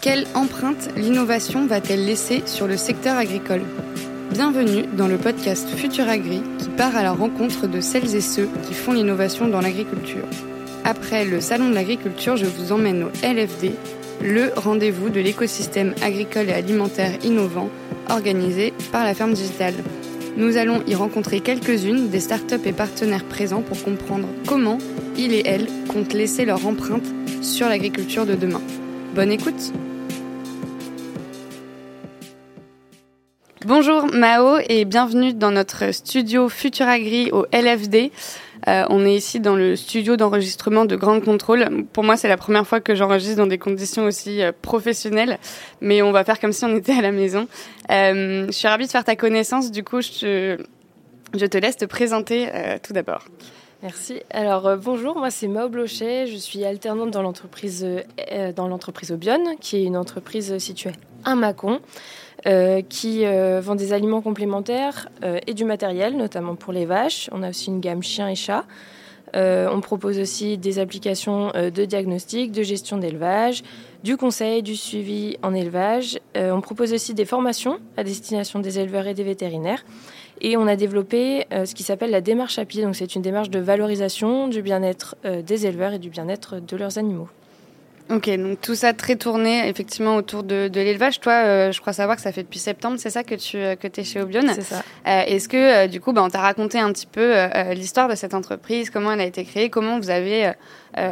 Quelle empreinte l'innovation va-t-elle laisser sur le secteur agricole? Bienvenue dans le podcast Futur Agri qui part à la rencontre de celles et ceux qui font l'innovation dans l'agriculture. Après le Salon de l'agriculture, je vous emmène au LFD, le rendez-vous de l'écosystème agricole et alimentaire innovant organisé par la ferme digitale. Nous allons y rencontrer quelques-unes des startups et partenaires présents pour comprendre comment ils et elles comptent laisser leur empreinte sur l'agriculture de demain. Bonne écoute Bonjour Mao et bienvenue dans notre studio Futur Agri au LFD. Euh, on est ici dans le studio d'enregistrement de Grande Contrôle. Pour moi, c'est la première fois que j'enregistre dans des conditions aussi euh, professionnelles, mais on va faire comme si on était à la maison. Euh, je suis ravie de faire ta connaissance. Du coup, je te, je te laisse te présenter tout d'abord. Merci. Alors bonjour, moi c'est Mao Blochet, je suis alternante dans l'entreprise dans l'entreprise Obion, qui est une entreprise située à Mâcon. Euh, qui euh, vend des aliments complémentaires euh, et du matériel, notamment pour les vaches. On a aussi une gamme chien et chat. on propose aussi des applications de diagnostic, de gestion d'élevage, du conseil, du suivi en élevage. on propose aussi des formations à destination des éleveurs et des vétérinaires. Et on a développé ce qui s'appelle la démarche API. Donc c'est une démarche de valorisation du bien-être des éleveurs et du bien-être de leurs animaux. Ok, donc tout ça très tourné effectivement autour de, de l'élevage. Toi, euh, je crois savoir que ça fait depuis septembre, c'est ça que tu euh, que es chez Obion C'est ça. Euh, Est-ce que du coup, bah, on t'a raconté un petit peu euh, l'histoire de cette entreprise, comment elle a été créée, comment vous avez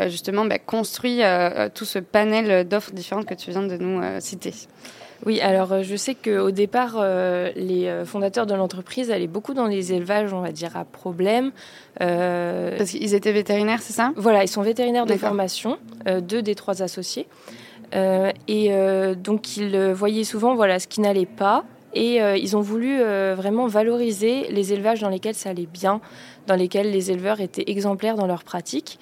justement bah, construit tout ce panel d'offres différentes que tu viens de nous citer? Oui, alors euh, je sais qu'au départ, euh, les euh, fondateurs de l'entreprise allaient beaucoup dans les élevages, on va dire, à problème. Parce qu'ils étaient vétérinaires, c'est ça? Voilà, ils sont vétérinaires de formation, deux des trois associés. et donc ils voyaient souvent voilà, ce qui n'allait pas. Et ils ont voulu vraiment valoriser les élevages dans lesquels ça allait bien, dans lesquels les éleveurs étaient exemplaires dans leur pratique.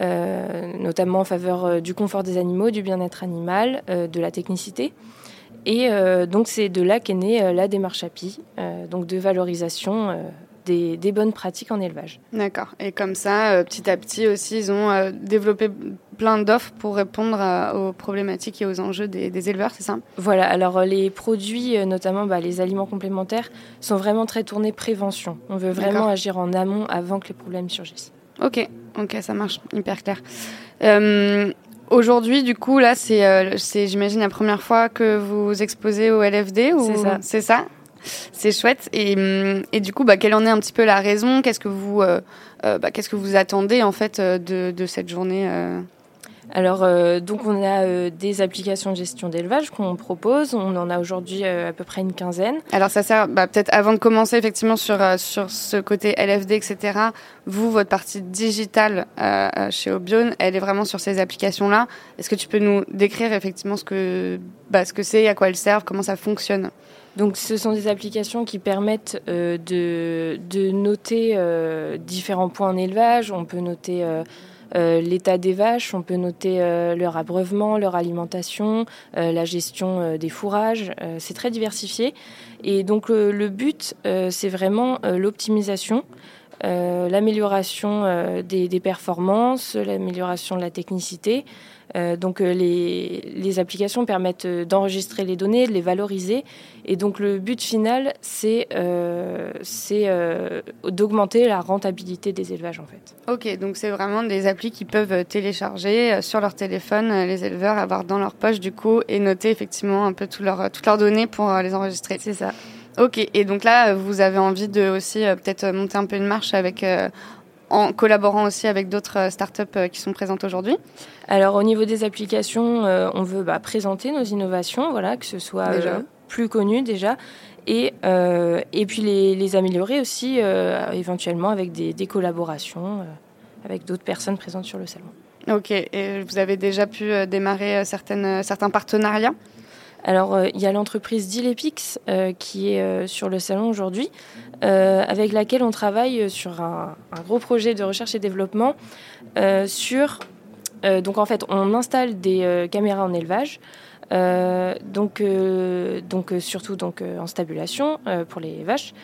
notamment en faveur du confort des animaux, du bien-être animal, de la technicité. Et euh, donc c'est de là qu'est née euh, la démarche API, euh, donc de valorisation des, bonnes pratiques en élevage. D'accord. Et comme ça, petit à petit aussi, ils ont développé plein d'offres pour répondre aux problématiques et aux enjeux des, éleveurs, c'est ça? Voilà. Alors les produits, notamment bah, les aliments complémentaires, sont vraiment très tournés prévention. On veut vraiment agir en amont avant que les problèmes surgissent. Ok, ok, ça marche, hyper clair. Aujourd'hui, du coup, là, euh, c'est, j'imagine, la première fois que vous exposez au LFD ou... C'est ça. C'est ça c'est chouette. Et, hum, et, du coup, bah, quelle en est un petit peu la raison? Qu'est-ce que vous, euh, euh, bah, qu'est-ce que vous attendez en fait de, de cette journée alors, euh, donc, on a euh, des applications de gestion d'élevage qu'on propose. On en a aujourd'hui euh, à peu près une quinzaine. Alors, ça sert, bah, peut-être avant de commencer effectivement sur, sur ce côté LFD, etc. Vous, votre partie digitale chez Obion, elle est vraiment sur ces applications-là. Est-ce que tu peux nous décrire effectivement ce que bah, ce que c'est, à quoi elles servent, comment ça fonctionne? Donc, ce sont des applications qui permettent de, de, noter différents points en élevage. On peut noter l'état des vaches, on peut noter euh, leur abreuvement, leur alimentation, euh, la gestion des fourrages. c'est très diversifié. Et donc le but, c'est vraiment l'optimisation. l'amélioration des, performances, l'amélioration de la technicité, euh, donc euh, les, applications permettent euh, d'enregistrer les données, de les valoriser. Et donc le but final, c'est d'augmenter la rentabilité des élevages en fait. Ok, donc c'est vraiment des applis qui peuvent télécharger sur leur téléphone, les éleveurs avoir dans leur poche du coup et noter effectivement un peu tout leur, toutes leurs données pour les enregistrer. C'est ça. Ok, et donc là, vous avez envie de aussi peut-être monter un peu une marche avec en collaborant aussi avec d'autres euh, startups euh, qui sont présentes aujourd'hui. Alors au niveau des applications, euh, on veut bah, présenter nos innovations, voilà, que ce soit plus connu déjà, et, et puis les, améliorer aussi éventuellement avec des, collaborations avec d'autres personnes présentes sur le salon. Ok, et vous avez déjà pu démarrer certaines, certains partenariats? Alors, il y a l'entreprise Dilepix qui est sur le salon aujourd'hui. Euh, avec laquelle on travaille sur un, gros projet de recherche et développement euh, sur... Euh, donc en fait, on installe des caméras en élevage, donc surtout donc, en stabulation pour les vaches.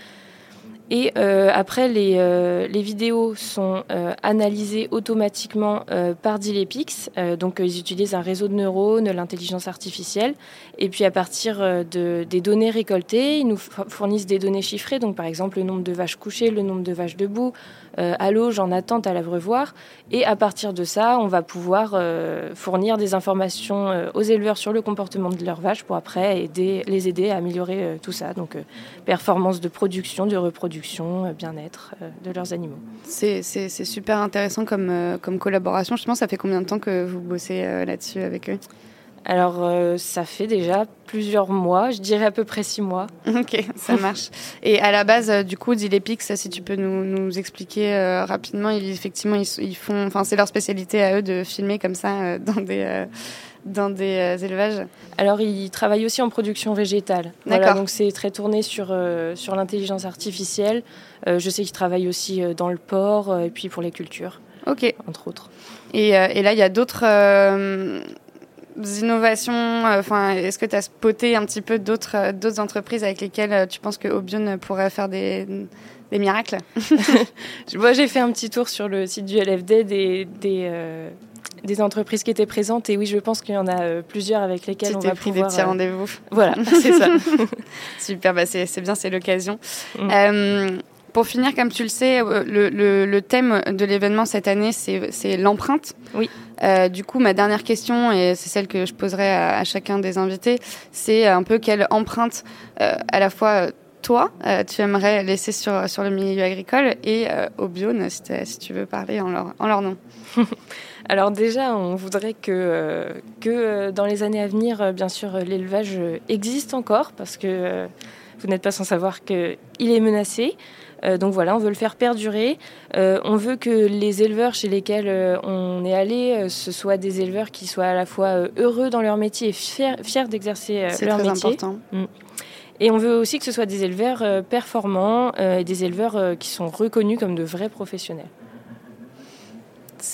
Et euh, après, les, euh, les, vidéos sont euh, analysées automatiquement par Dilepix. donc, ils utilisent un réseau de neurones, l'intelligence artificielle. Et puis, à partir de, des données récoltées, ils nous fournissent des données chiffrées. Donc, par exemple, le nombre de vaches couchées, le nombre de vaches debout, à l'auge, en attente, à l'abreuvoir. Et à partir de ça, on va pouvoir fournir des informations aux éleveurs sur le comportement de leurs vaches pour après aider, les aider à améliorer tout ça. Donc, performance de production, de reproduction euh, bien-être euh, de leurs animaux. C'est super intéressant comme, euh, comme collaboration. Justement, ça fait combien de temps que vous bossez là-dessus avec eux? Alors, ça fait déjà plusieurs mois, je dirais à peu près six mois. Ok, ça marche. Et à la base, du coup, Dilepix, si tu peux nous, nous expliquer rapidement, ils, effectivement, ils, font, enfin, c'est leur spécialité à eux de filmer comme ça dans des dans des euh, élevages Alors, ils travaillent aussi en production végétale. Voilà, donc c'est très tourné sur, euh, sur l'intelligence artificielle. Euh, je sais qu'ils travaillent aussi dans le port et puis pour les cultures. Ok. Entre autres. Et, et là, il y a d'autres innovations Enfin, est-ce que tu as spoté un petit peu d'autres d'autres entreprises avec lesquelles tu penses que Obion pourrait faire des, des miracles? Moi, j'ai fait un petit tour sur le site du LFD des, des, des entreprises qui étaient présentes. Et oui, je pense qu'il y en a euh, plusieurs avec lesquelles on va pris pouvoir... des petits euh, rendez-vous. Voilà, c'est ça. Super, bah c'est bien, c'est l'occasion. Mm. Euh, pour finir, comme tu le sais, le, le, thème de l'événement cette année, c'est l'empreinte. Oui. du coup, ma dernière question, et c'est celle que je poserai à, chacun des invités, c'est un peu quelle empreinte à la fois toi, tu aimerais laisser sur, sur le milieu agricole et au Bione, si, si, tu veux parler en leur, en leur nom. Alors déjà, on voudrait que, euh, que euh, dans les années à venir, euh, bien sûr, l'élevage existe encore, parce que vous n'êtes pas sans savoir qu'il est menacé. Donc voilà, on veut le faire perdurer. on veut que les éleveurs chez lesquels on est allé, ce soient des éleveurs qui soient à la fois heureux dans leur métier et fiers, d'exercer leur métier. C'est important. Mm. Et on veut aussi que ce soit des éleveurs performants et des éleveurs qui sont reconnus comme de vrais professionnels.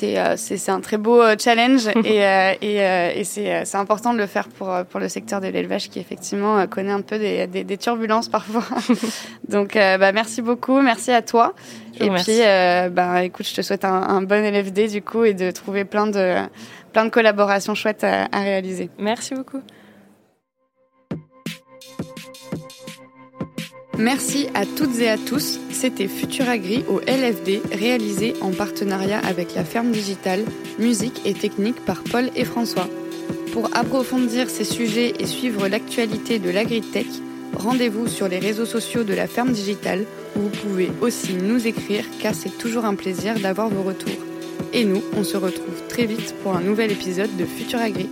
Euh, c'est un très beau euh, challenge et, euh, et, et c'est important de le faire pour, pour le secteur de l'élevage qui effectivement connaît un peu des, des, turbulences parfois. Donc bah, merci beaucoup, merci à toi. et puis bah, écoute, je te souhaite un, bon LFD du coup et de trouver plein de, plein de collaborations chouettes à réaliser. Merci beaucoup. Merci à toutes et à tous. C'était Futuragri au LFD, réalisé en partenariat avec la ferme digitale, musique et technique par Paul et François. Pour approfondir ces sujets et suivre l'actualité de l'agritech, rendez-vous sur les réseaux sociaux de la ferme digitale où vous pouvez aussi nous écrire car c'est toujours un plaisir d'avoir vos retours. Et nous, on se retrouve très vite pour un nouvel épisode de Futuragri.